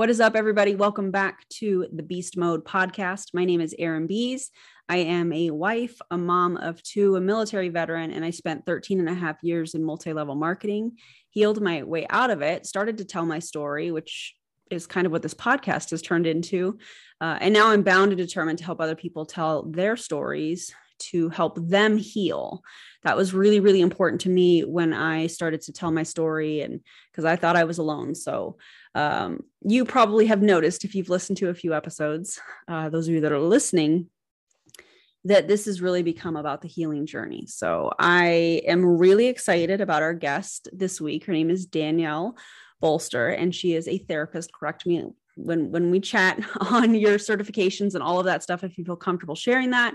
What is up, everybody? Welcome back to the Beast Mode podcast. My name is Erin Biest. I am a wife, a mom of two, a military veteran, and I spent 13 and a half years in multi level marketing. Healed my way out of it, started to tell my story, which is kind of what this podcast has turned into. Uh, and now I'm bound and determined to help other people tell their stories to help them heal. That was really, really important to me when I started to tell my story and because I thought I was alone. So um, you probably have noticed if you've listened to a few episodes, uh, those of you that are listening, that this has really become about the healing journey. So I am really excited about our guest this week. Her name is Danielle Bolster, and she is a therapist. Correct me when when we chat on your certifications and all of that stuff if you feel comfortable sharing that.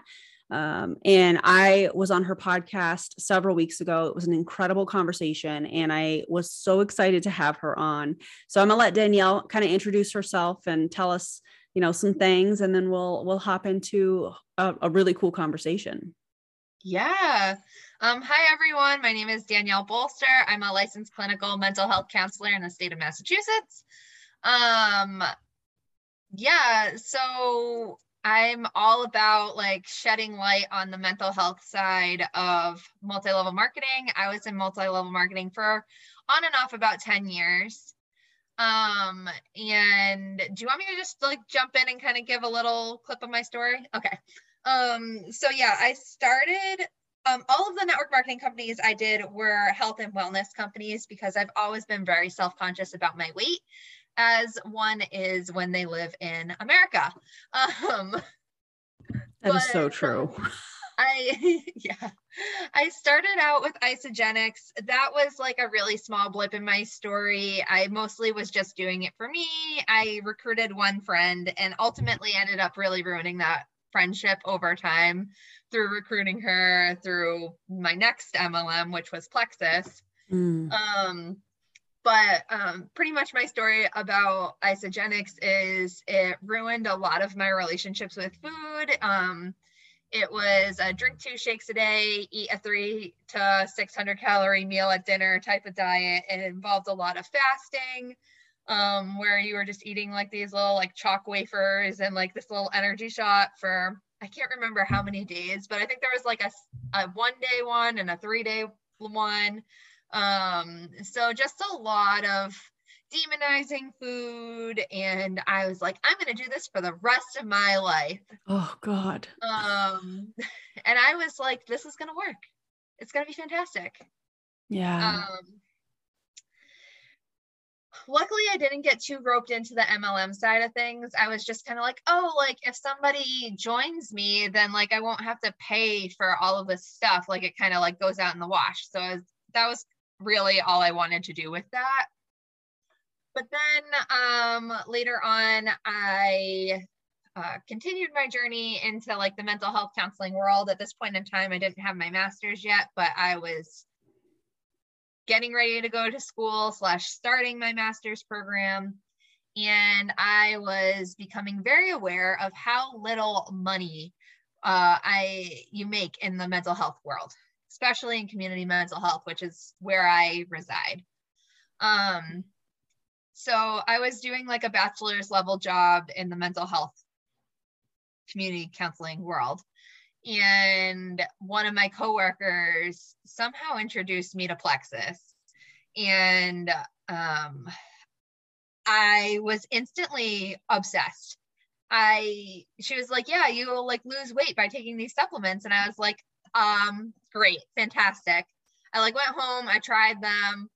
Um, and I was on her podcast several weeks ago. It was an incredible conversation, and I was so excited to have her on. So I'm gonna let Danielle kind of introduce herself and tell us, you know, some things, and then we'll we'll hop into a, a really cool conversation. Yeah. Um, hi, everyone. My name is Danielle Bolster. I'm a licensed clinical mental health counselor in the state of Massachusetts. Um, yeah, so I'm all about like shedding light on the mental health side of multi level marketing. I was in multi level marketing for on and off about 10 years. Um, and do you want me to just like jump in and kind of give a little clip of my story? Okay. Um, so yeah, I started um, all of the network marketing companies I did were health and wellness companies because I've always been very self conscious about my weight as one is when they live in America. Um, that is so true. I yeah, I started out with Isagenix. That was like a really small blip in my story. I mostly was just doing it for me. I recruited one friend and ultimately ended up really ruining that friendship over time through recruiting her through my next MLM, which was Plexus. Mm. Um, but um, pretty much my story about Isagenix is it ruined a lot of my relationships with food. Um, it was a drink two shakes a day, eat a three to 600 calorie meal at dinner type of diet. It involved a lot of fasting, um, where you were just eating like these little like chalk wafers and like this little energy shot for I can't remember how many days, but I think there was like a, a one day one and a three day one. Um, so just a lot of demonizing food and I was like, I'm gonna do this for the rest of my life. Oh God. Um and I was like, this is gonna work. It's gonna be fantastic. Yeah. Um luckily I didn't get too roped into the MLM side of things. I was just kind of like, oh, like if somebody joins me, then like I won't have to pay for all of this stuff. Like it kind of like goes out in the wash. So was, that was really all I wanted to do with that. But then um, later on, I uh, continued my journey into like the mental health counseling world. At this point in time, I didn't have my master's yet, but I was getting ready to go to school slash starting my master's program. And I was becoming very aware of how little money uh, I you make in the mental health world especially in community mental health, which is where I reside. Um, so I was doing like a bachelor's level job in the mental health community counseling world. And one of my coworkers somehow introduced me to Plexus. And um, I was instantly obsessed. I she was like, "Yeah, you will like lose weight by taking these supplements." And I was like, um, great, fantastic. I like went home, I tried them,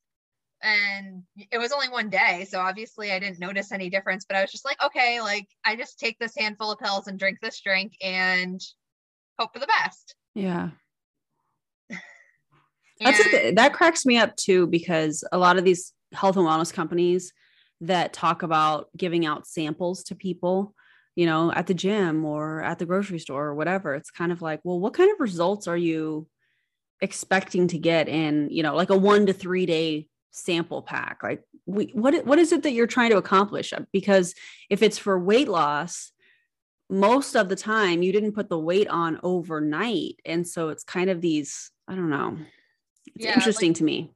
and it was only one day. So obviously I didn't notice any difference, but I was just like, okay, like I just take this handful of pills and drink this drink and hope for the best. Yeah. That's a, that cracks me up too because a lot of these health and wellness companies that talk about giving out samples to people you know, at the gym or at the grocery store or whatever. It's kind of like, well, what kind of results are you expecting to get in, you know, like a one to three day sample pack? Like, we, what what is it that you're trying to accomplish? Uh, because if it's for weight loss, most of the time you didn't put the weight on overnight, and so it's kind of these. I don't know. It's yeah, interesting like, to me.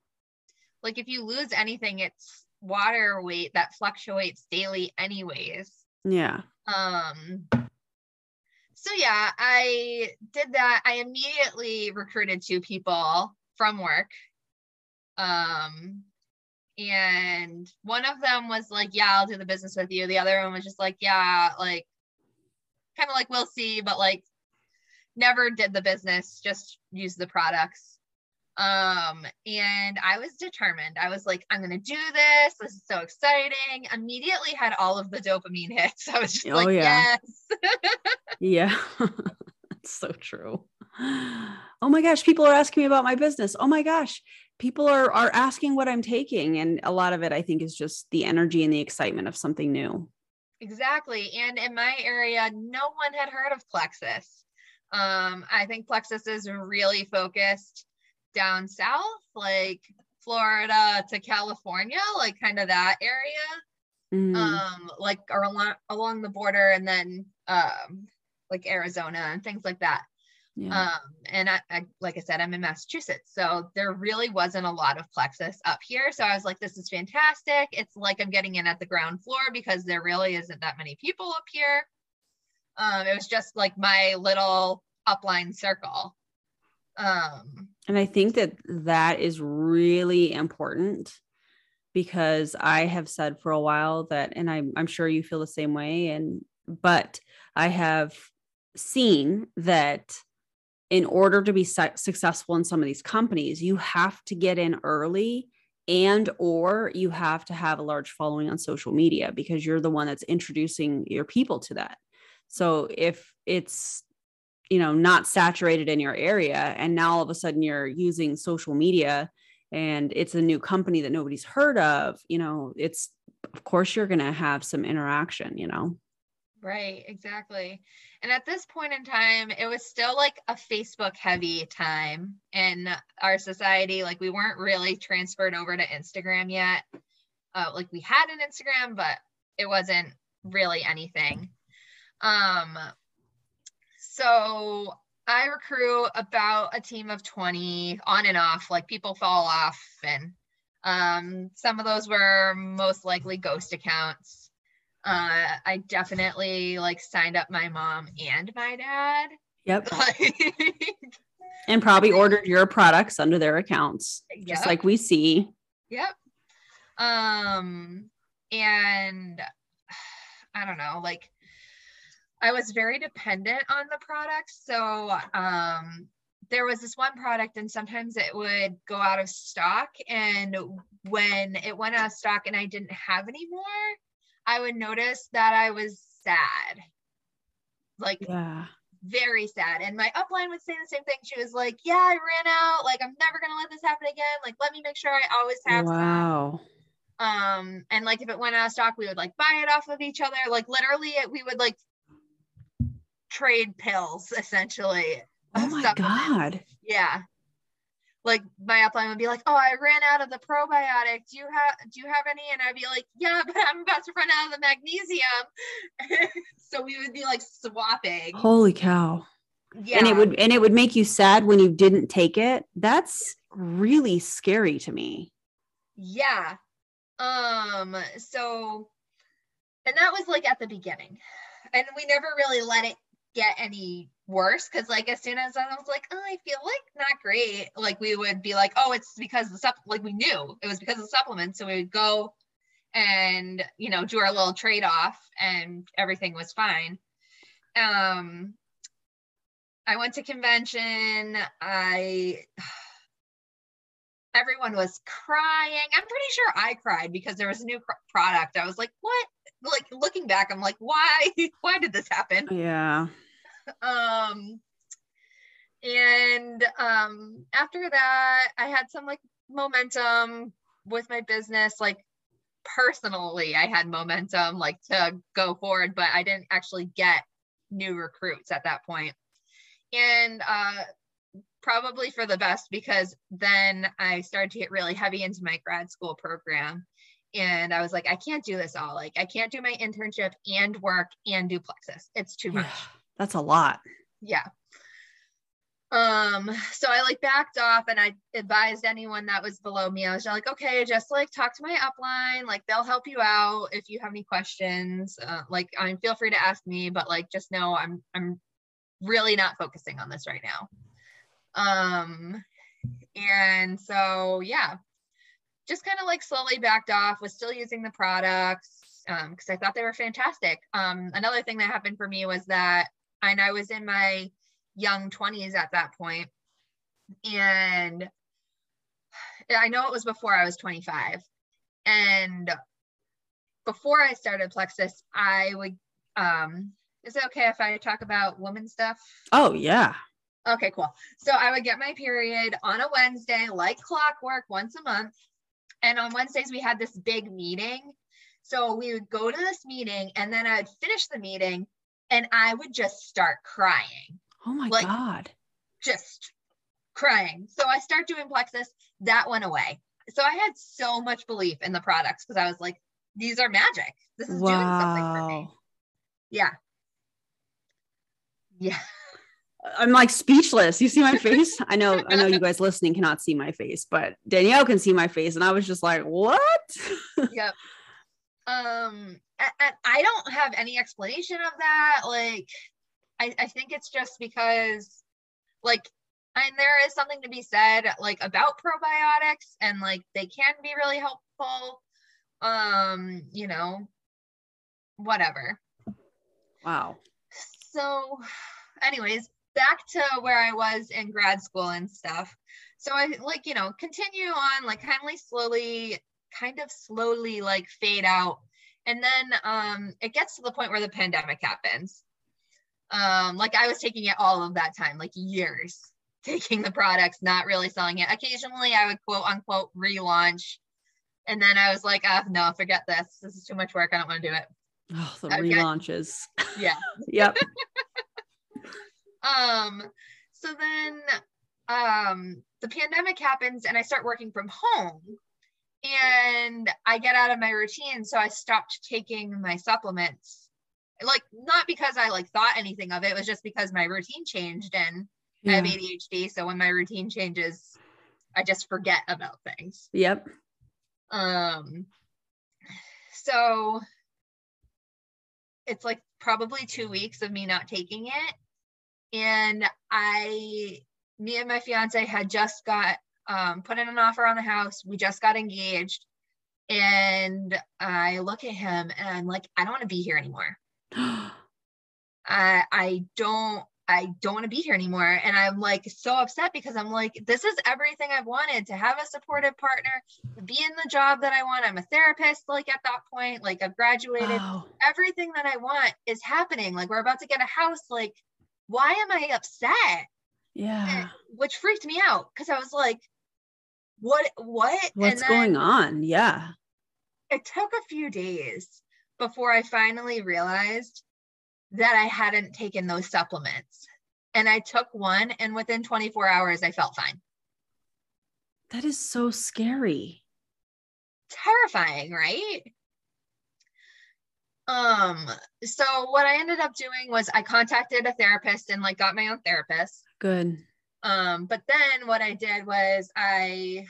Like if you lose anything, it's water weight that fluctuates daily anyways. Yeah. Um so yeah, I did that. I immediately recruited two people from work. Um and one of them was like, "Yeah, I'll do the business with you." The other one was just like, "Yeah, like kind of like we'll see, but like never did the business, just use the products." Um, and I was determined. I was like, I'm gonna do this. This is so exciting. Immediately had all of the dopamine hits. I was just oh, like, yeah. yes. yeah. That's so true. Oh my gosh, people are asking me about my business. Oh my gosh, people are are asking what I'm taking. And a lot of it I think is just the energy and the excitement of something new. Exactly. And in my area, no one had heard of Plexus. Um, I think Plexus is really focused down south, like Florida to California, like kind of that area. Mm. Um, like along along the border and then um like Arizona and things like that. Yeah. Um, and I, I, like I said, I'm in Massachusetts, so there really wasn't a lot of plexus up here. So I was like, this is fantastic. It's like I'm getting in at the ground floor because there really isn't that many people up here. Um, it was just like my little upline circle. Um, and I think that that is really important because I have said for a while that, and I'm, I'm sure you feel the same way. And, but I have seen that in order to be su- successful in some of these companies, you have to get in early and or you have to have a large following on social media because you're the one that's introducing your people to that. So if it's you know not saturated in your area and now all of a sudden you're using social media and it's a new company that nobody's heard of you know it's of course you're going to have some interaction you know? Right exactly. And at this point in time it was still like a facebook heavy time in our society like we weren't really transferred over to instagram yet. Uh, like we had an instagram but it wasn't really anything. Um so I recruit about a team of 20 on and off, like people fall off. And um, some of those were most likely ghost accounts. Uh, I definitely like signed up my mom and my dad. Yep. and probably ordered your products under their accounts, yep. just like we see. Yep. Um, and I don't know, like I was very dependent on the products. So um, there was this one product, and sometimes it would go out of stock. And when it went out of stock and I didn't have any more, I would notice that I was sad. Like, yeah. very sad. And my upline would say the same thing. She was like, Yeah, I ran out. Like, I'm never going to let this happen again. Like, let me make sure I always have wow. Some um and like if it went out of stock we would like buy it off of each other like literally it, we would like trade pills essentially. Oh my god. Yeah. Like my upline would be like, "Oh, I ran out of the probiotic. Do you have do you have any?" And I'd be like, "Yeah, but I'm about to run out of the magnesium." so we would be like swapping. Holy cow. Yeah. And it would and it would make you sad when you didn't take it. That's really scary to me. Yeah. Um so and that was like at the beginning. And we never really let it get any worse because like as soon as I was like, oh, I feel like not great, like we would be like, oh, it's because the sup like we knew it was because of the supplements. So we would go and you know do our little trade-off and everything was fine. Um I went to convention. I everyone was crying. I'm pretty sure I cried because there was a new pr- product. I was like, what? Like looking back, I'm like, why? why did this happen? Yeah. Um and um after that i had some like momentum with my business like personally i had momentum like to go forward but i didn't actually get new recruits at that point. And uh probably for the best because then i started to get really heavy into my grad school program. And i was like i can't do this all. Like i can't do my internship and work and do plexus it's too much that's a lot. Yeah. um so i like backed off and i advised anyone that was below me. I was like okay just like talk to my upline. Like they'll help you out if you have any questions. Uh, like i mean feel free to ask me but like just know i'm i'm really not focusing on this right now. Um and so yeah. Just kind of like slowly backed off was still using the products um because i thought they were fantastic. Um another thing that happened for me was that and i was in my young 20s at that point. And I know it was before I was 25. And before I started Plexus, I would um is it okay if I talk about woman stuff? Oh yeah. Okay, cool. So I would get my period on a Wednesday, like clockwork, once a month. And on Wednesdays, we had this big meeting. So we would go to this meeting, and then I'd finish the meeting, and I would just start crying. Oh my like, God. Just crying. So I start doing plexus. That went away. So I had so much belief in the products because I was like, these are magic. This is wow. doing something for me. Yeah. Yeah. I'm like speechless. You see my face? I know, I know you guys listening cannot see my face, but Danielle can see my face. And I was just like, what? yep. Um, and I don't have any explanation of that. Like, I, I think it's just because like and there is something to be said like about probiotics and like they can be really helpful um you know whatever. Wow. So anyways back to where i was in grad school and stuff. So i like you know continue on like kind of slowly kind of slowly like fade out and then um it gets to the point where the pandemic happens um, like I was taking it all of that time, like years, taking the products, not really selling it. Occasionally I would quote unquote relaunch. And then I was like, oh, no, forget this. This is too much work. I don't want to do it. Oh, the relaunches. Yeah. yep. um, so then um the pandemic happens and I start working from home and I get out of my routine. So I stopped taking my supplements like not because I like thought anything of it, it was just because my routine changed and yeah. I have ADHD. So when my routine changes, I just forget about things. Yep. Um so it's like probably two weeks of me not taking it. And I me and my fiance had just got um, put in an offer on the house. We just got engaged. And I look at him and I'm like, I don't want to be here anymore. I I don't I don't want to be here anymore. And I'm like so upset because I'm like, this is everything I've wanted to have a supportive partner, be in the job that I want. I'm a therapist, like at that point, like I've graduated. Wow. Everything that I want is happening. Like we're about to get a house. Like, why am I upset? Yeah. And, which freaked me out because I was like, what, what? What's then, going on? Yeah. It took a few days before I finally realized that I hadn't taken those supplements. And I took one, and within 24 hours, I felt fine. That is so scary. Terrifying, right? Um, so what I ended up doing was I contacted a therapist and like got my own therapist. Good. Um, but then what I did was I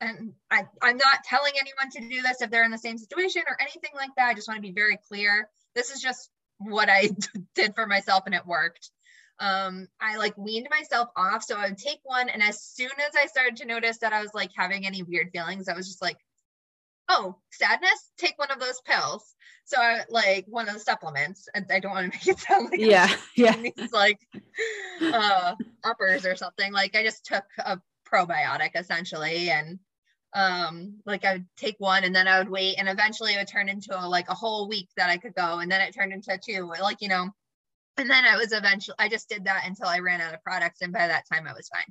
and I, I'm not telling anyone to do this if they're in the same situation or anything like that. I just want to be very clear. This is just what I did for myself and it worked. Um, I like weaned myself off. So I would take one. And as soon as I started to notice that I was like having any weird feelings, I was just like, oh, sadness, take one of those pills. So I like one of the supplements. And I don't want to make it sound like yeah, yeah. these like uh uppers or something. Like I just took a probiotic essentially and um like i would take one and then i would wait and eventually it would turn into a, like a whole week that i could go and then it turned into two like you know and then i was eventually i just did that until i ran out of products and by that time i was fine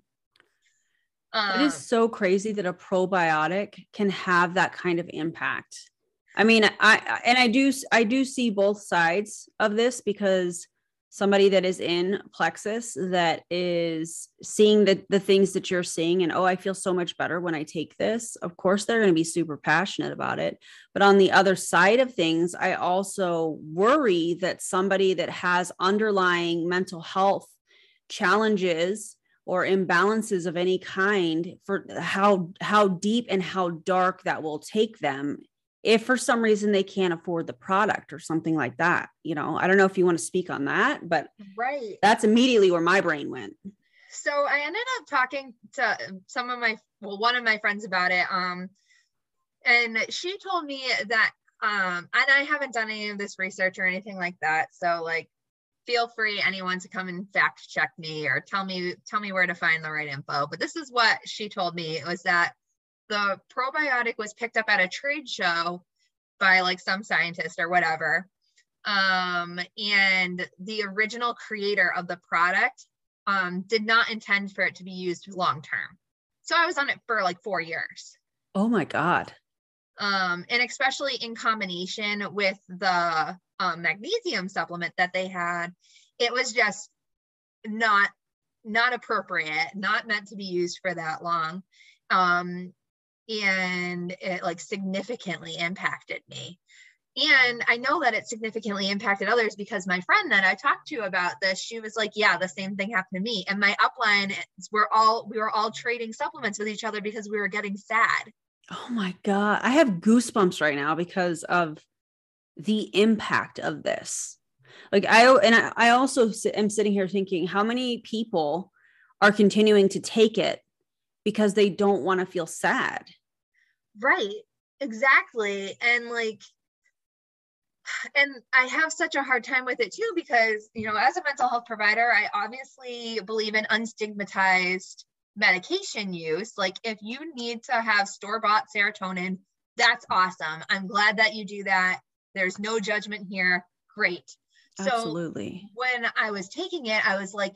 um, it is um, so crazy that a probiotic can have that kind of impact. I mean i and i do i do see both sides of this because somebody that is in plexus that is seeing the, the things that you're seeing and oh i feel so much better when i take this. Of course they're going to be super passionate about it. But on the other side of things i also worry that somebody that has underlying mental health challenges or imbalances of any kind for how how deep and how dark that will take them if for some reason they can't afford the product or something like that you know? I don't know if you want to speak on that but right. that's immediately where my brain went. So i ended up talking to some of my well one of my friends about it um and she told me that um and i haven't done any of this research or anything like that so like feel free anyone to come and fact check me or tell me tell me where to find the right info. But this is what she told me. Was that the probiotic was picked up at a trade show by like some scientist or whatever. Um, and the original creator of the product um, did not intend for it to be used long term so i was on it for like four years. Oh my god. Um, and especially in combination with the um, magnesium supplement that they had. It was just not not appropriate not meant to be used for that long. Um, and it like significantly impacted me. And i know that it significantly impacted others because my friend that i talked to about this she was like yeah the same thing happened to me. And my upline we're all we were all trading supplements with each other because we were getting sad. Oh my god. I have goosebumps right now because of the impact of this like i and i, also am sitting here thinking how many people are continuing to take it because they don't want to feel sad right exactly and like and I have such a hard time with it too because, you know, as a mental health provider, I obviously believe in unstigmatized medication use. Like, if you need to have store bought serotonin, that's awesome. I'm glad that you do that. There's no judgment here. Great. So Absolutely. when I was taking it, I was like,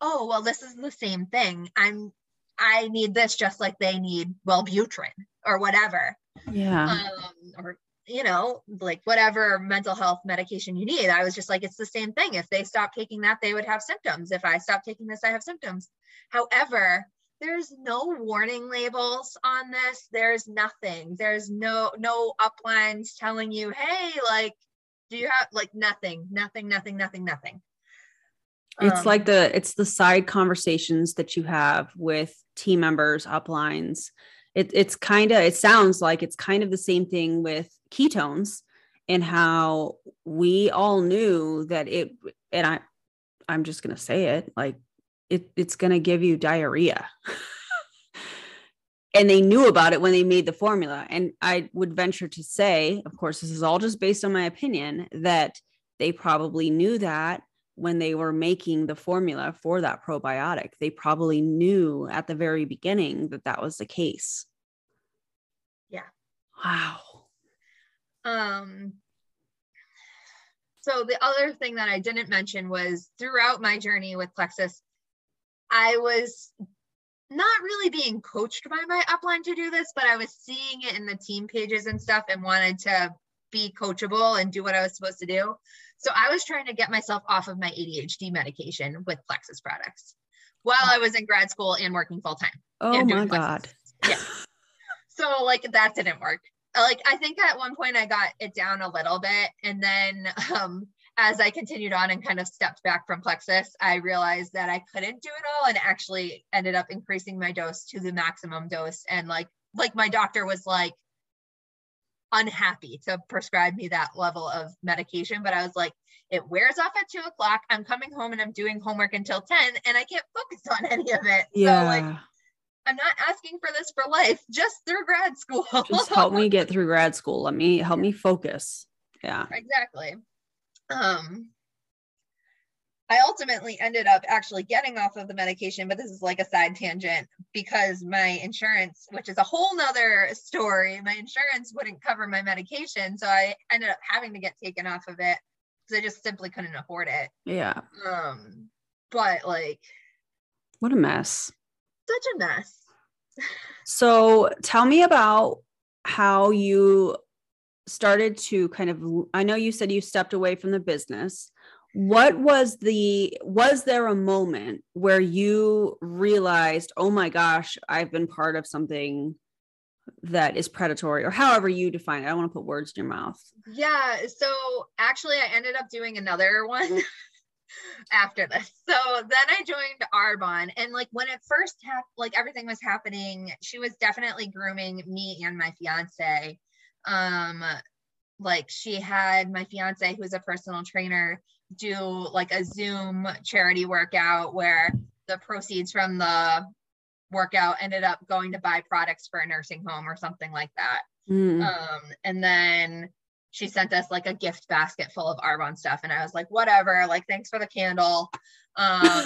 oh, well, this is the same thing. I'm I need this just like they need Wellbutrin or whatever. Yeah. Um, or you know, like whatever mental health medication you need. I was just like, it's the same thing. If they stop taking that, they would have symptoms. If I stop taking this, I have symptoms. However, there's no warning labels on this. There's nothing. There's no no uplines telling you, hey, like, do you have like nothing, nothing, nothing, nothing, nothing. It's um, like the it's the side conversations that you have with team members, uplines. It, it's kind of it sounds like it's kind of the same thing with ketones and how we all knew that it and I I'm just gonna say it like it, it's gonna give you diarrhea. and they knew about it when they made the formula. And I would venture to say, of course, this is all just based on my opinion, that they probably knew that when they were making the formula for that probiotic. They probably knew at the very beginning that that was the case. Yeah. Wow. Um so the other thing that I didn't mention was throughout my journey with Plexus, I was not really being coached by my upline to do this, but I was seeing it in the team pages and stuff and wanted to be coachable and do what I was supposed to do. So I was trying to get myself off of my ADHD medication with Plexus products while I was in grad school and working full time. Oh my God. Yeah. so like that didn't work. Like I think at one point I got it down a little bit and then um as I continued on and kind of stepped back from Plexus, I realized that I couldn't do it all and actually ended up increasing my dose to the maximum dose. And like, like my doctor was like unhappy to prescribe me that level of medication, but I was like, it wears off at two o'clock. I'm coming home and I'm doing homework until 10 and I can't focus on any of it. Yeah. So like I'm not asking for this for life, just through grad school. just help me get through grad school. Let me help me focus. Yeah. Exactly um I ultimately ended up actually getting off of the medication, but this is like a side tangent because my insurance, which is a whole nother story, my insurance wouldn't cover my medication. So I ended up having to get taken off of it because I just simply couldn't afford it. Yeah. Um, but like what a mess. Such a mess. so tell me about how you started to kind of i know you said you stepped away from the business what was the was there a moment where you realized oh my gosh i've been part of something that is predatory or however you define it i don't want to put words in your mouth yeah so actually i ended up doing another one after this. So then I joined Arbonne and like when it first happened, like everything was happening, she was definitely grooming me and my fiance. Um like she had my fiance who's a personal trainer do like a Zoom charity workout where the proceeds from the workout ended up going to buy products for a nursing home or something like that. Mm. Um, and then she sent us like a gift basket full of Arbonne stuff. And I was like, whatever, like, thanks for the candle. Um,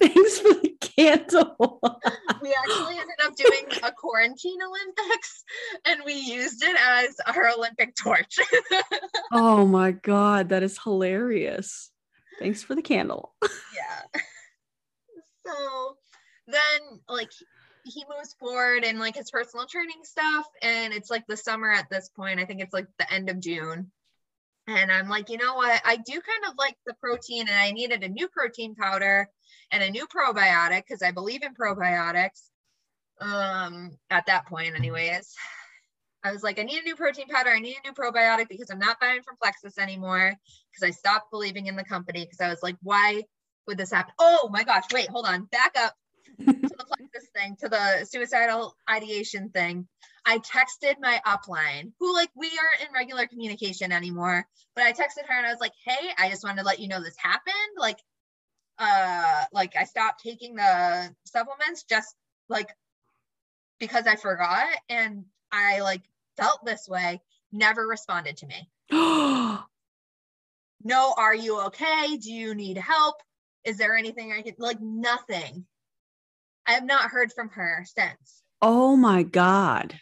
thanks for the candle. we actually ended up doing a quarantine Olympics and we used it as our Olympic torch. oh my God, that is hilarious. Thanks for the candle. yeah. So then, like, he moves forward and like his personal training stuff and it's like the summer at this point i think it's like the end of june and i'm like you know what? I do kind of like the protein and i needed a new protein powder and a new probiotic because i believe in probiotics. Um at that point anyways i was like i need a new protein powder. I need a new probiotic because i'm not buying from plexus anymore because i stopped believing in the company because i was like why would this happen? Oh my gosh wait hold on back up to the Plexus thing, to the suicidal ideation thing, I texted my upline, who like we aren't in regular communication anymore, but I texted her and I was like, "Hey, I just wanted to let you know this happened. Like, uh, like I stopped taking the supplements just like because I forgot, and I like felt this way." Never responded to me. no, are you okay? Do you need help? Is there anything I can like? Nothing. I have not heard from her since. Oh my God.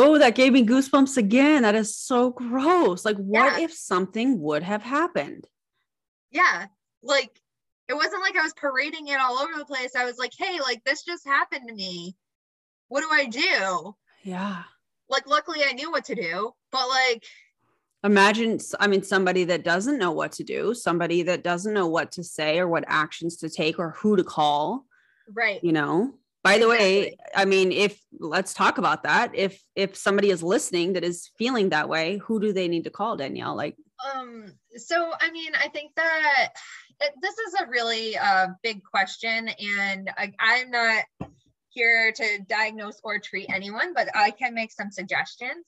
Oh, that gave me goosebumps again. That is so gross. Like, what yeah. if something would have happened? Yeah. Like, it wasn't like I was parading it all over the place. I was like, hey, like, this just happened to me. What do I do? Yeah. Like, luckily I knew what to do, but like, imagine i mean somebody that doesn't know what to do somebody that doesn't know what to say or what actions to take or who to call right you know by the way i mean if let's talk about that if if somebody is listening that is feeling that way who do they need to call danielle like um so i mean i think that it, this is a really uh, big question and I, i'm not here to diagnose or treat anyone but i can make some suggestions.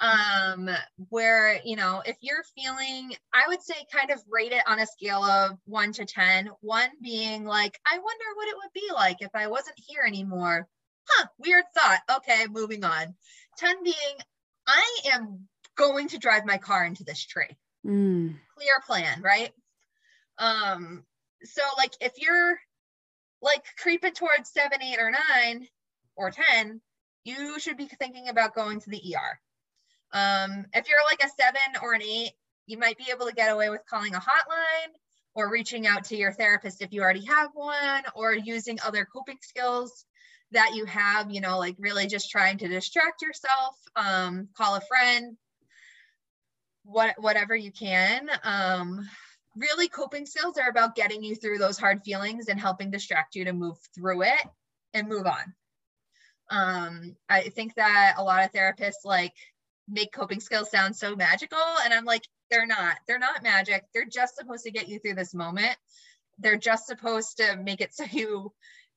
Um where you know if you're feeling i would say kind of rate it on a scale of 1 to 10 1 being like i wonder what it would be like if i wasn't here anymore. Huh weird thought. Okay moving on. 10 being i am going to drive my car into this tree. Mm. clear plan right um so like if you're like creeping towards 7 8 or 9 or 10 you should be thinking about going to the er um, if you're like a seven or an eight, you might be able to get away with calling a hotline or reaching out to your therapist if you already have one or using other coping skills that you have, you know, like really just trying to distract yourself, um, call a friend, what, whatever you can. Um, really coping skills are about getting you through those hard feelings and helping distract you to move through it and move on. Um, I think that a lot of therapists like make coping skills sound so magical. And I'm like, they're not. They're not magic. They're just supposed to get you through this moment. They're just supposed to make it so you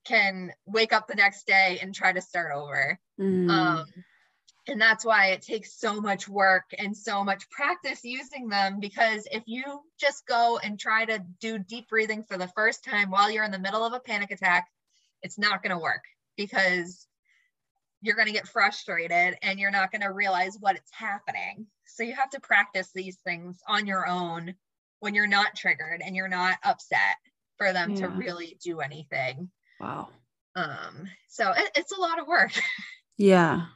can wake up the next day and try to start over. Mm. Um, and that's why it takes so much work and so much practice using them because if you just go and try to do deep breathing for the first time while you're in the middle of a panic attack, it's not going to work because you're going to get frustrated and you're not going to realize what it's happening. So you have to practice these things on your own when you're not triggered and you're not upset for them yeah. to really do anything. Wow. Um so it, it's a lot of work. Yeah.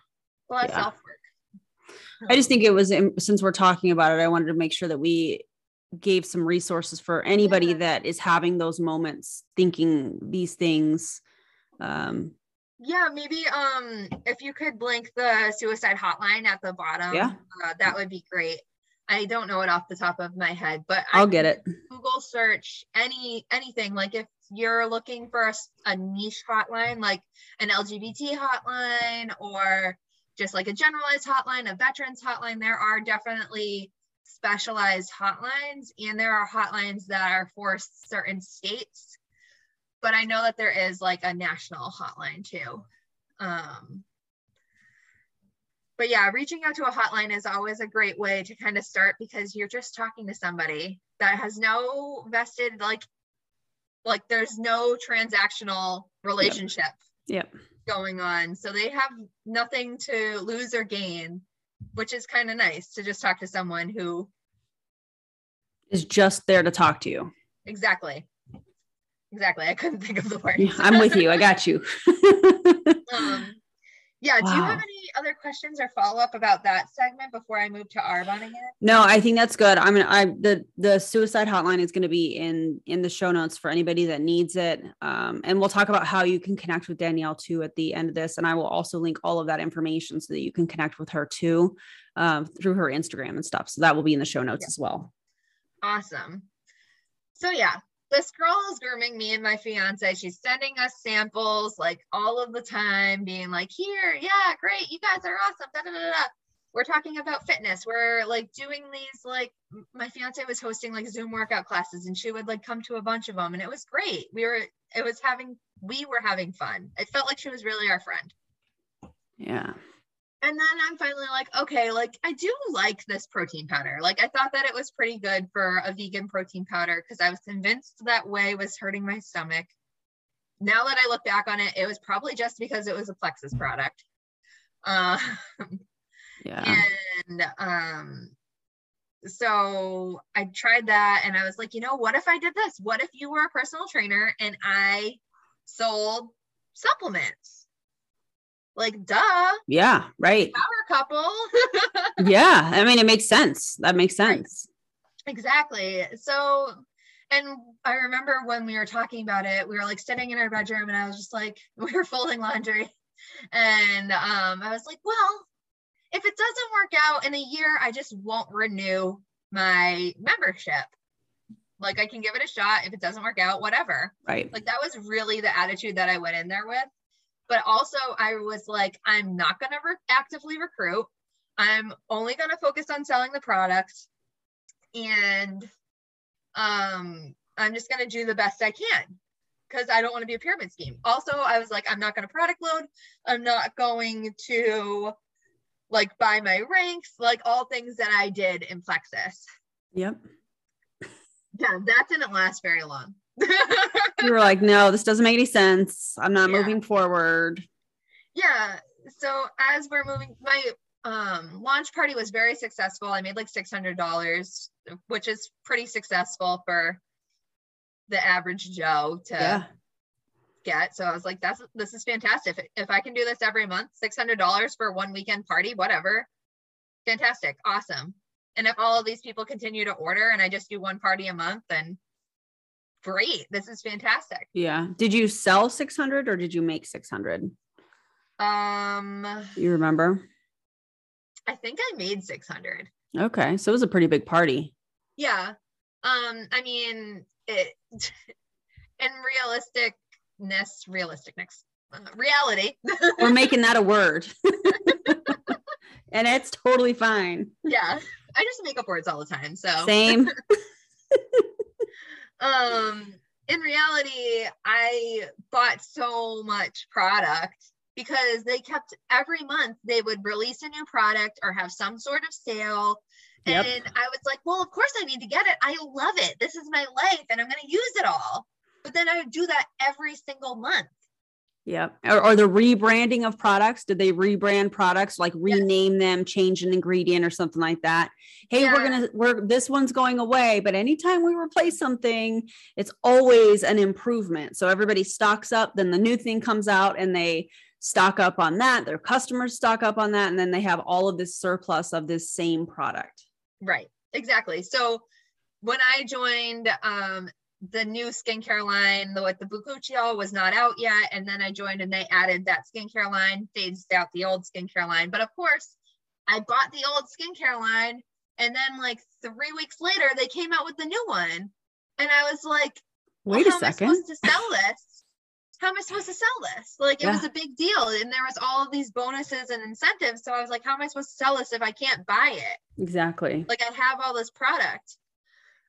A yeah. of self work. I just think it was since we're talking about it I wanted to make sure that we gave some resources for anybody yeah. that is having those moments thinking these things Um, yeah, maybe um if you could link the suicide hotline at the bottom, Yeah. uh, that would be great. I don't know it off the top of my head, but I'll get it. Google search any anything like if you're looking for a niche hotline like an LGBT hotline or just like a generalized hotline, a veterans hotline, there are definitely specialized hotlines and there are hotlines that are for certain states. But I know that there is like a national hotline too. Um, but yeah, reaching out to a hotline is always a great way to kind of start because you're just talking to somebody that has no vested like like there's no transactional relationship Yep. Going on. So they have nothing to lose or gain, which is kind of nice to just talk to someone who Is just there to talk to you. exactly exactly I couldn't think of the word. I'm with you. I got you. um yeah, do you have any other questions or follow up about that segment before I move to Arbonne again? No, I think that's good. I'm gonna I the the suicide hotline is gonna be in in the show notes for anybody that needs it. Um, and we'll talk about how you can connect with Danielle too at the end of this. And I will also link all of that information so that you can connect with her too um, through her Instagram and stuff. So that will be in the show notes Yeah. as well. Awesome. So yeah, this girl is grooming me and my fiance. She's sending us samples like all of the time, being like, "Here, yeah, great, you guys are awesome." Da, da, da, da. We're talking about fitness. We're like doing these like my fiance was hosting like Zoom workout classes, and she would like come to a bunch of them, and it was great. We were it was having we were having fun. It felt like she was really our friend. Yeah. And then I'm finally like, okay, like I do like this protein powder. Like I thought that it was pretty good for a vegan protein powder because I was convinced that whey was hurting my stomach. Now that I look back on it, it was probably just because it was a Plexus product. Uh, Yeah. and um, so I tried that and I was like, you know, what if I did this? What if you were a personal trainer and I sold supplements? Like, duh, Yeah. Right. power couple. Yeah. I mean, it makes sense. That makes sense. exactly. So, and I remember when we were talking about it, we were like sitting in our bedroom and I was just like, we were folding laundry. And um, I was like, well, if it doesn't work out in a year, I just won't renew my membership. Like I can give it a shot. If it doesn't work out, whatever. Right. Like that was really the attitude that I went in there with. But also, I was like, I'm not going to re- actively recruit. I'm only going to focus on selling the product. And um, I'm just going to do the best I can because I don't want to be a pyramid scheme. Also, I was like, I'm not going to product load. I'm not going to like buy my ranks, like all things that I did in Plexus. Yep. Yeah, that didn't last very long. You were like, no, this doesn't make any sense. I'm not Yeah. moving forward. yeah so as we're moving my um launch party was very successful i made like $600 which is pretty successful for the average joe to Yeah. get so i was like that's this is fantastic if, if i can do this every month $600 for one weekend party whatever fantastic awesome and if all of these people continue to order and i just do one party a month then great this is fantastic Yeah. Did you sell 600 or did you make 600? um You remember? i think i made 600 Okay. So it was a pretty big party. Yeah. Um, I mean, it in realisticness, realisticness, uh, reality. We're making that a word. and it's totally fine. yeah. I just make up words all the time. So Same. Um in reality, I bought so much product because they kept every month they would release a new product or have some sort of sale. Yep. And I was like, well, of course I need to get it. I love it. This is my life and I'm going to use it all. But then I would do that every single month. Yep. Or, or the rebranding of products. Did they rebrand products, like rename them, change an ingredient or something like that? Hey, we're gonna we're this one's going away, but anytime we replace something, it's always an improvement. So everybody stocks up, then the new thing comes out and they stock up on that. Their customers stock up on that, and then they have all of this surplus of this same product. Right. Exactly. So when I joined, um, the new skincare line, the with the bakuchiol was not out yet. And then I joined and they added that skincare line, phased out the old skincare line. But of course, I bought the old skincare line. And then like three weeks later, they came out with the new one. And I was like, Wait well, a second. Am I supposed to sell this? How am I supposed to sell this? Like it Yeah. was a big deal. And there was all of these bonuses and incentives. So I was like, how am I supposed to sell this if I can't buy it? Exactly. Like I have all this product.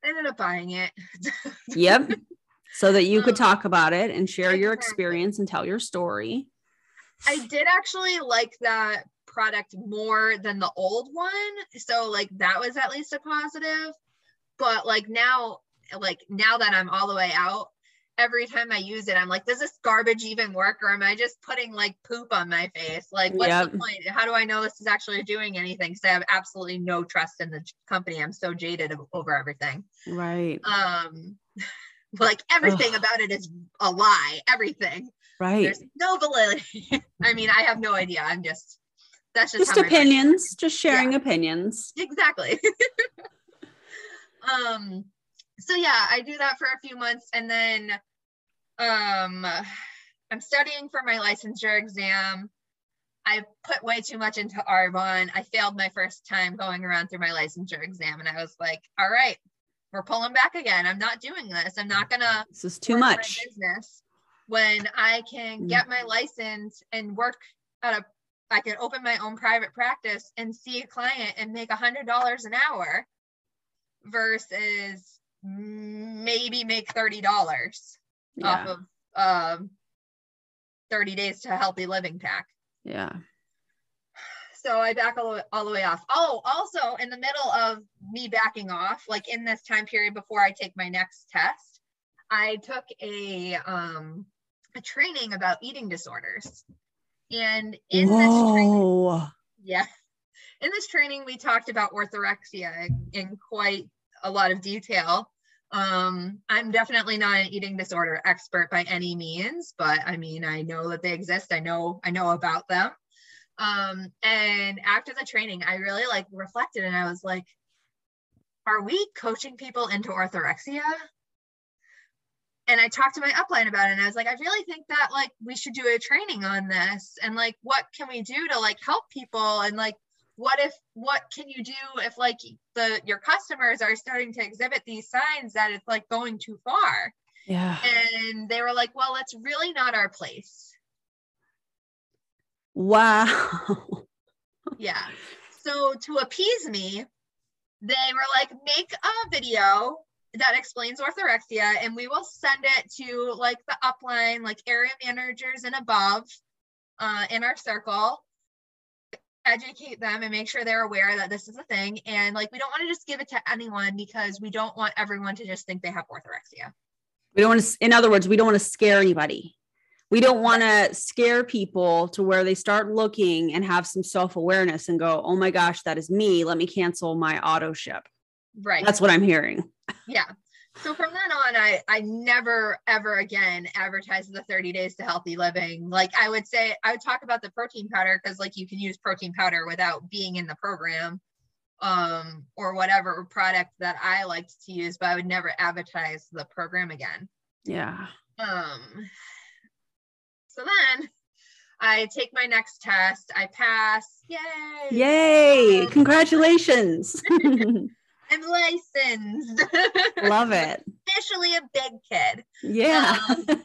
I ended up buying it. Yep. So that you could Um, talk about it and share your experience and tell your story. I did actually like that product more than the old one. So like that was at least a positive. But like now, like now that I'm all the way out, every time I use it, I'm like, does this garbage even work? Or am I just putting like poop on my face? Like, what's Yep. the point? How do I know this is actually doing anything? Because I have absolutely no trust in the company. I'm so jaded over everything. Right. Um like everything about it is a lie. Everything. Right. There's no validity. I mean, I have no idea. I'm just that's just, Just opinions, just sharing opinions. Exactly. um so yeah, I do that for a few months and then um I'm studying for my licensure exam. I put way too much into Arbonne. I failed my first time going around through my licensure exam and I was like, all right, we're pulling back again. I'm not doing this. I'm not gonna This is too much. business when I can Mm. get my license and work at a I can open my own private practice and see a client and make a hundred dollars an hour versus maybe make thirty dollars off of um 30 days to healthy living pack. Yeah. So I back all, the way- all the way off. Oh, also in the middle of me backing off, like in this time period before I take my next test, I took a um a training about eating disorders. And in this training, yeah, in this training we talked about orthorexia in quite a lot of detail. Um, I'm definitely not an eating disorder expert by any means, but I mean, I know that they exist. I know, I know about them. Um, and after the training, I really like reflected and I was like, are we coaching people into orthorexia? And I talked to my upline about it and I was like, I really think that like we should do a training on this and like what can we do to like help people and like what if what can you do if like the your customers are starting to exhibit these signs that it's like going too far Yeah. and they were like well it's really not our place Wow. yeah so to appease me they were like make a video that explains orthorexia and we will send it to like the upline like area managers and above uh, in our circle educate them and make sure they're aware that this is a thing and like we don't want to just give it to anyone because we don't want everyone to just think they have orthorexia We don't want to, in other words, we don't want to scare anybody. We don't want to scare people to where they start looking and have some self awareness and go, oh my gosh, that is me. Let me cancel my auto ship. right That's what I'm hearing. yeah so from then on i i never ever again advertised the 30 days to healthy living like i would say i would talk about the protein powder because like you can use protein powder without being in the program um or whatever product that i liked to use but i would never advertise the program again Yeah. um so then i take my next test i pass yay Yay. Um, Congratulations. i'm licensed Love it. officially a big kid Yeah. Um,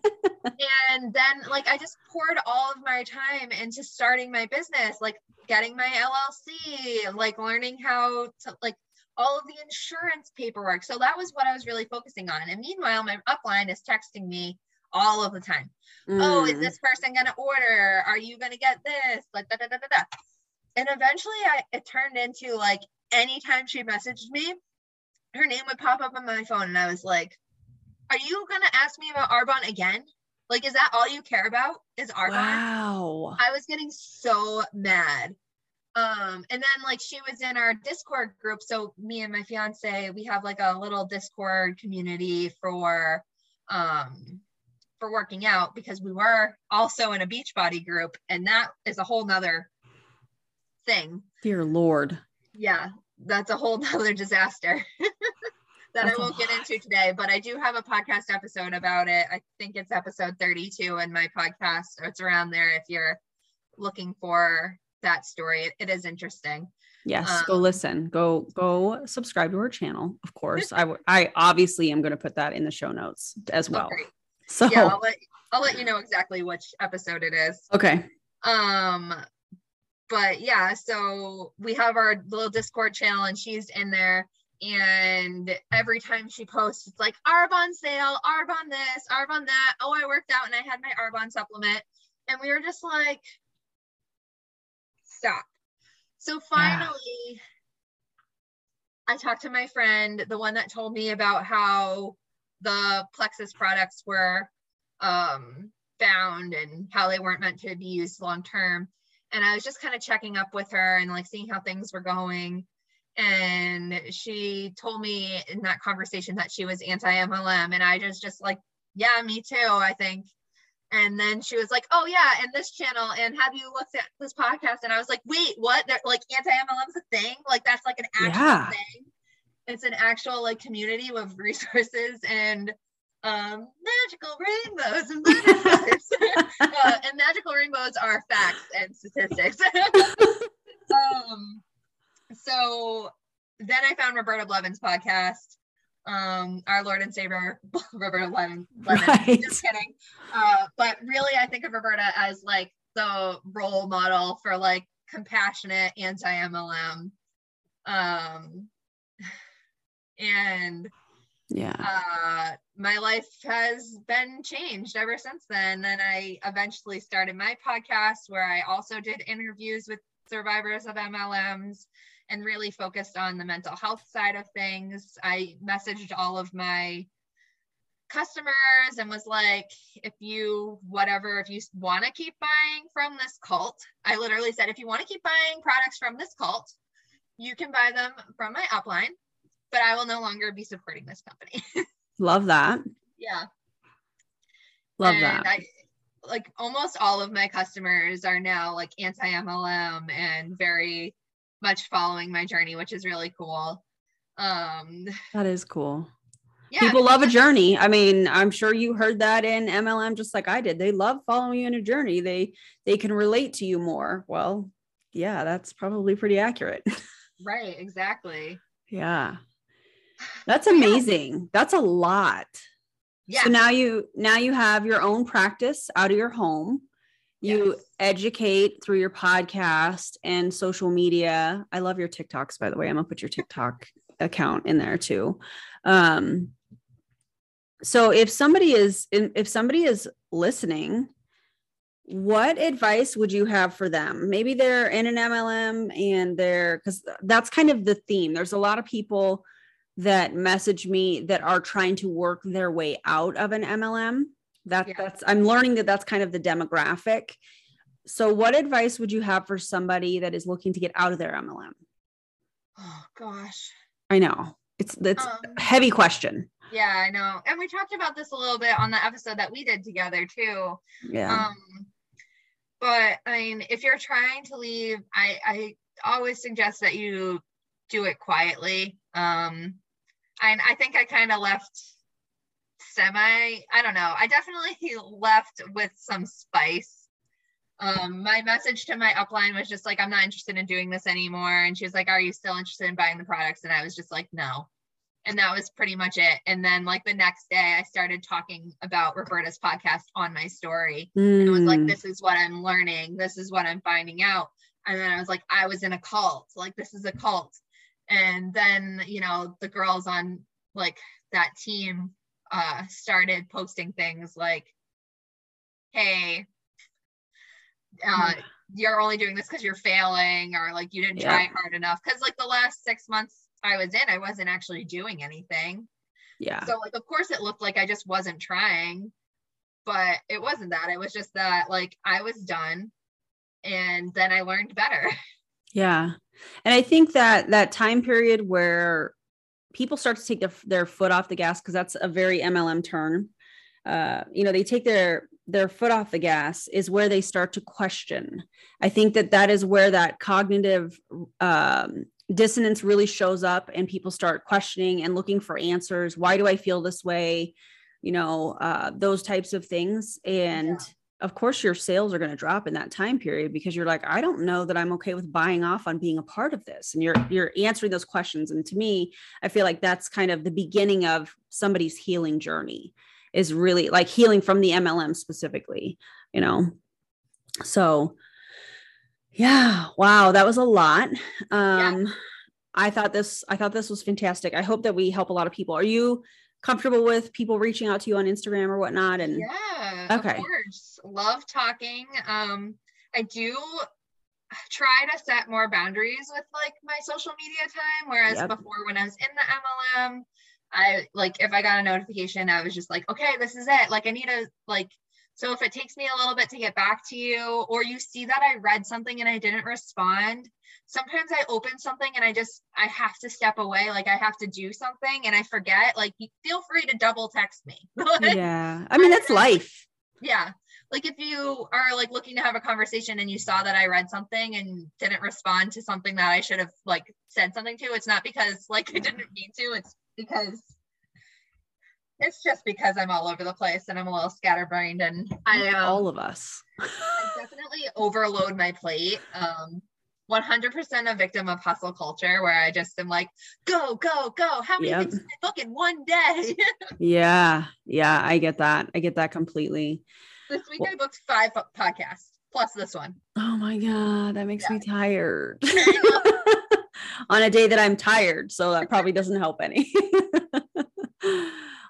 and then like I just poured all of my time into starting my business, like getting my LLC, like learning how to like all of the insurance paperwork. So that was what I was really focusing on. And meanwhile, my upline is texting me all of the time. Oh, is Mm. this person gonna order? Are you gonna get this? Like da da da da da. And eventually I it turned into like anytime she messaged me, her name would pop up on my phone and I was like, Are you gonna ask me about Arbonne again? Like, is that all you care about? Is Arbonne? Wow. I was getting so mad. Um, and then like she was in our Discord group. So me and my fiance, we have like a little Discord community for um for working out because we were also in a Beachbody group, and that is a whole nother thing. Dear Lord. Yeah, that's a whole nother disaster. that I won't get into today, but I do have a podcast episode about it. I think it's episode 32 in my podcast. It's around there if you're looking for that story. it, it is interesting. Yes, um, go listen. Go go subscribe to our channel. Of course, I I obviously am going to put that in the show notes as well. Okay. So yeah, I'll let, I'll let you know exactly which episode it is. Okay. Um, but yeah, so we have our little Discord channel, and she's in there. And every time she posts, it's like Arbonne sale, Arbonne this, Arbonne that. Oh, I worked out and I had my Arbonne supplement. And we were just like, stop. So finally, yeah. I talked to my friend, the one that told me about how the Plexus products were um, found and how they weren't meant to be used long term. And I was just kind of checking up with her and like seeing how things were going. And she told me in that conversation that she was anti MLM. And I just, just like, yeah, me too, I think. And then she was like, "Oh yeah, and this channel, and have you looked at this podcast?" And I was like, "Wait, what? They're, like anti MLM is a thing? Like that's like an actual yeah. thing? It's an actual like community with resources and um, magical rainbows and butterflies. uh, and magical rainbows are facts and statistics. um, so then I found Roberta Blevins' podcast um, our Lord and Savior, Roberta Lemon. Lemon. Right. Just kidding. Uh, but really, I think of Roberta as like the role model for like compassionate anti MLM. Um, and yeah, uh, my life has been changed ever since then. then I eventually started my podcast where I also did interviews with survivors of MLMs and really focused on the mental health side of things. I messaged all of my customers and was like, if you, whatever, if you want to keep buying from this cult, I literally said, if you want to keep buying products from this cult, you can buy them from my upline, but I will no longer be supporting this company. Love that. Yeah. Love and that. I, like almost all of my customers are now like anti MLM and very much following my journey, which is really cool. Um, that is cool. Yeah, people love a journey. I mean, I'm sure you heard that in MLM just like I did. They love following you in a journey. They they can relate to you more. Well, yeah, that's probably pretty accurate. right, exactly. Yeah. That's amazing. That's a lot. Yeah. So now you now you have your own practice out of your home you yes. educate through your podcast and social media. I love your TikToks, by the way. I'm gonna put your TikTok account in there too. Um, so if somebody is if somebody is listening, what advice would you have for them? Maybe they're in an MLM and they're because that's kind of the theme. There's a lot of people that message me that are trying to work their way out of an MLM that yeah. that's i'm learning that that's kind of the demographic. So what advice would you have for somebody that is looking to get out of their mlm oh gosh. I know. It's that's um, a heavy question. Yeah i know. And we talked about this a little bit on the episode that we did together too. Yeah. Um but i mean if you're trying to leave i i always suggest that you do it quietly. Um and i think i kind of left semi i don't know. I definitely left with some spice. Um my message to my upline was just like i'm not interested in doing this anymore. And she was like are you still interested in buying the products? And i was just like no. And that was pretty much it. And then like the next day i started talking about roberta's podcast on my story. Mm. and it was like mm. this is what i'm learning. This is what i'm finding out. And then i was like i was in a cult. Like this is a cult and then you know the girls on like that team uh, started posting things like, hey, uh, you're only doing this because you're failing or like you didn't yeah. try hard enough. Because like the last six months I was in, I wasn't actually doing anything. Yeah. So like of course it looked like I just wasn't trying, but it wasn't that. It was just that like I was done and then I learned better. Yeah. And I think that that time period where people start to take their, their foot off the gas because that's a very MLM term. Uh, you know, they take their their foot off the gas is where they start to question. I think that that is where that cognitive um, dissonance really shows up and people start questioning and looking for answers why do i feel this way you know uh, those types of things and yeah. Of course your sales are going to drop in that time period because you're like i don't know that i'm okay with buying off on being a part of this and you're you're answering those questions and to me i feel like that's kind of the beginning of somebody's healing journey is really like healing from the mlm specifically you know so yeah. Wow. That was a lot. Um, yeah. I thought this, I thought this was fantastic. I hope that we help a lot of people. Are you comfortable with people reaching out to you on Instagram or whatnot? And yeah, okay. Of course. Love talking. Um, I do try to set more boundaries with like my social media time. Whereas yep. before when I was in the MLM, I like if I got a notification, I was just like, okay, this is it. Like I need to like so if it takes me a little bit to get back to you, or you see that I read something and I didn't respond, sometimes I open something and I just I have to step away, like I have to do something and I forget. Like feel free to double text me. yeah. I mean that's life. Yeah. Like if you are like looking to have a conversation and you saw that I read something and didn't respond to something that I should have like said something to, it's not because like I didn't mean to, it's because it's just because I'm all over the place and I'm a little scatterbrained and I um, all of us. I definitely overload my plate. Um 100% a victim of hustle culture where I just am like, go, go, go. How many yep. things can I book in one day? yeah. Yeah. I get that. I get that completely. This week well, I booked five podcasts plus this one. Oh my God. That makes yeah. me tired. On a day that I'm tired. So that probably doesn't help any.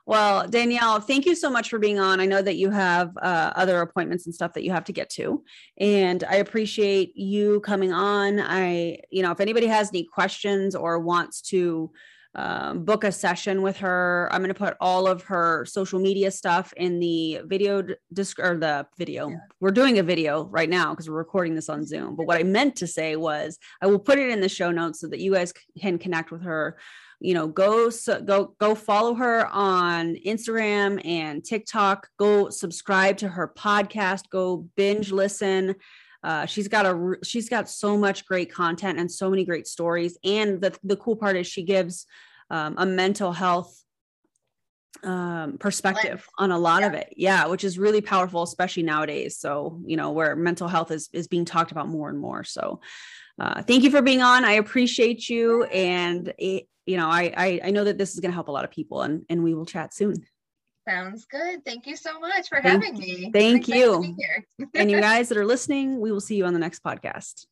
Well, Danielle, thank you so much for being on. I know that you have uh, other appointments and stuff that you have to get to, and I appreciate you coming on. I, you know, if anybody has any questions or wants to um, book a session with her, I'm going to put all of her social media stuff in the video disc or the video. Yeah. We're doing a video right now because we're recording this on Zoom. But what I meant to say was I will put it in the show notes so that you guys can connect with her you know go go go follow her on instagram and tiktok. Go subscribe to her podcast. Go binge listen. Uh, she's got a she's got so much great content and so many great stories. And the, the cool part is she gives um, a mental health um, perspective on a lot yeah. of it. Yeah which is really powerful especially nowadays. So you know where mental health is is being talked about more and more. So uh, thank you for being on. I appreciate you. And it, you know, I, I, I know that this is going to help a lot of people and, and we will chat soon. Sounds good. Thank you so much for thank, having me. Thank you. and you guys that are listening, we will see you on the next podcast.